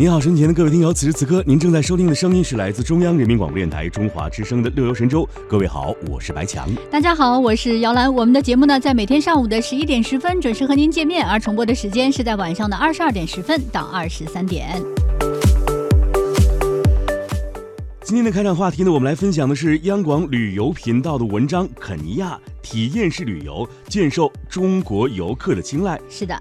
您好，身前的各位听友，此时此刻您正在收听的声音是来自中央人民广播电台中华之声的《六游神州》。各位好，我是白强。大家好，我是姚兰。我们的节目呢，在每天上午的十一点十分准时和您见面，而重播的时间是在晚上的二十二点十分到二十三点。今天的开场话题呢，我们来分享的是央广旅游频道的文章《肯尼亚体验式旅游，渐受中国游客的青睐》。是的，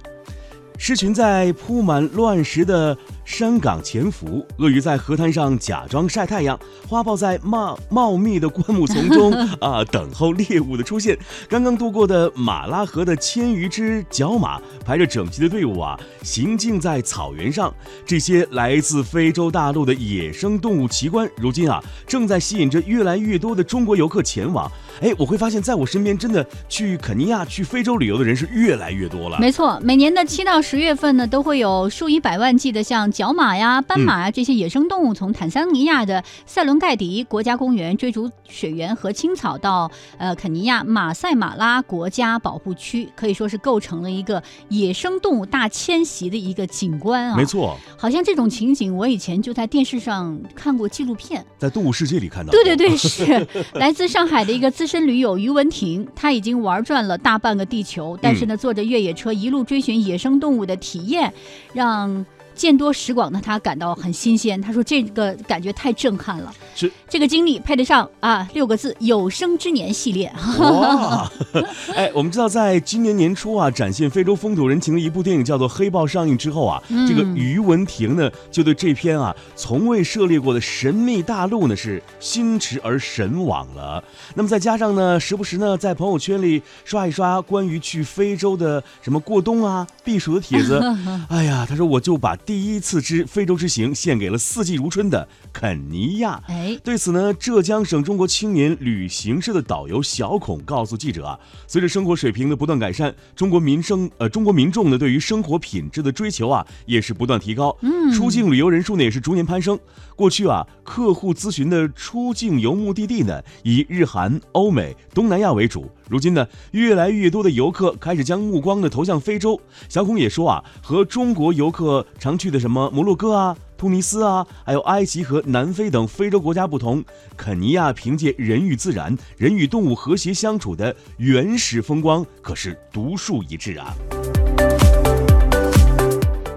狮群在铺满乱石的。山岗潜伏，鳄鱼在河滩上假装晒太阳，花豹在茂茂密的灌木丛中 啊等候猎物的出现。刚刚渡过的马拉河的千余只角马排着整齐的队伍啊，行进在草原上。这些来自非洲大陆的野生动物奇观，如今啊正在吸引着越来越多的中国游客前往。哎，我会发现，在我身边真的去肯尼亚、去非洲旅游的人是越来越多了。没错，每年的七到十月份呢，都会有数以百万计的像。角马呀、斑马呀这些野生动物从坦桑尼亚的塞伦盖迪国家公园追逐水源和青草，到呃肯尼亚马赛马拉国家保护区，可以说是构成了一个野生动物大迁徙的一个景观啊。没错，好像这种情景，我以前就在电视上看过纪录片，在动物世界里看到。对对对，是 来自上海的一个资深驴友于文婷，他已经玩转了大半个地球，但是呢，坐着越野车一路追寻野生动物的体验，让。见多识广的他感到很新鲜，他说这个感觉太震撼了，是这个经历配得上啊六个字“有生之年”系列。哇，哎，我们知道在今年年初啊，展现非洲风土人情的一部电影叫做《黑豹》上映之后啊，这个于文婷呢就对这篇啊从未涉猎过的神秘大陆呢是心驰而神往了。那么再加上呢，时不时呢在朋友圈里刷一刷关于去非洲的什么过冬啊避暑的帖子，哎呀，他说我就把。第一次之非洲之行献给了四季如春的肯尼亚。哎，对此呢，浙江省中国青年旅行社的导游小孔告诉记者啊，随着生活水平的不断改善，中国民生呃中国民众呢对于生活品质的追求啊也是不断提高。嗯，出境旅游人数呢也是逐年攀升。过去啊，客户咨询的出境游目的地呢以日韩、欧美、东南亚为主。如今呢，越来越多的游客开始将目光呢投向非洲。小孔也说啊，和中国游客常去的什么摩洛哥啊、突尼斯啊，还有埃及和南非等非洲国家不同，肯尼亚凭借人与自然、人与动物和谐相处的原始风光，可是独树一帜啊。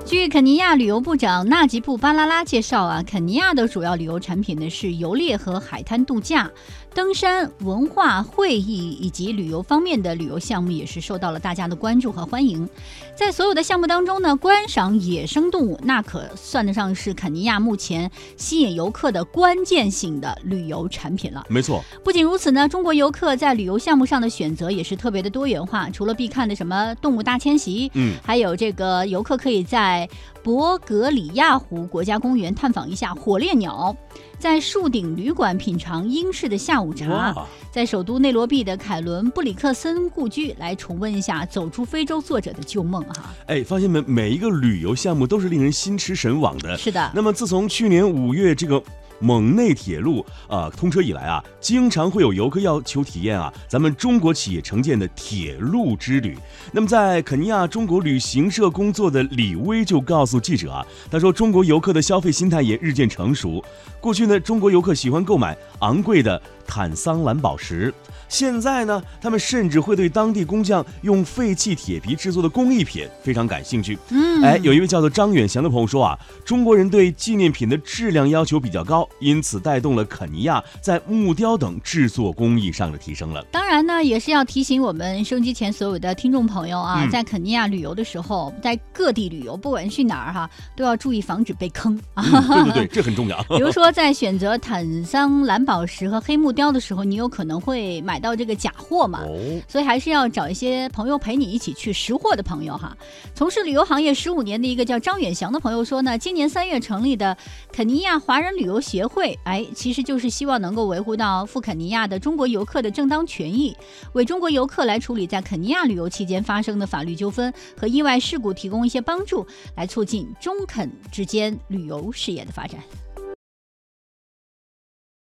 据肯尼亚旅游部长纳吉布巴拉拉介绍啊，肯尼亚的主要旅游产品呢是游猎和海滩度假。登山、文化、会议以及旅游方面的旅游项目也是受到了大家的关注和欢迎。在所有的项目当中呢，观赏野生动物那可算得上是肯尼亚目前吸引游客的关键性的旅游产品了。没错，不仅如此呢，中国游客在旅游项目上的选择也是特别的多元化。除了必看的什么动物大迁徙，嗯，还有这个游客可以在博格里亚湖国家公园探访一下火烈鸟。在树顶旅馆品尝英式的下午茶，在首都内罗毕的凯伦布里克森故居来重温一下《走出非洲》作者的旧梦哈。哎，发现没？每一个旅游项目都是令人心驰神往的。是的。那么自从去年五月这个。蒙内铁路啊通车以来啊，经常会有游客要求体验啊咱们中国企业承建的铁路之旅。那么在肯尼亚中国旅行社工作的李威就告诉记者啊，他说中国游客的消费心态也日渐成熟。过去呢，中国游客喜欢购买昂贵的坦桑蓝宝石。现在呢，他们甚至会对当地工匠用废弃铁皮制作的工艺品非常感兴趣。嗯，哎，有一位叫做张远祥的朋友说啊，中国人对纪念品的质量要求比较高，因此带动了肯尼亚在木雕等制作工艺上的提升了。当然呢，也是要提醒我们收机前所有的听众朋友啊，在肯尼亚旅游的时候，在各地旅游，不管去哪儿哈，都要注意防止被坑 啊。对对对，这很重要。比如说在选择坦桑蓝宝石和黑木雕的时候，你有可能会买。到这个假货嘛，哦所以还是要找一些朋友陪你一起去识货的朋友哈。从事旅游行业十五年的一个叫张远祥的朋友说呢，今年三月成立的肯尼亚华人旅游协会，哎，其实就是希望能够维护到赴肯尼亚的中国游客的正当权益，为中国游客来处理在肯尼亚旅游期间发生的法律纠纷和意外事故提供一些帮助，来促进中肯之间旅游事业的发展。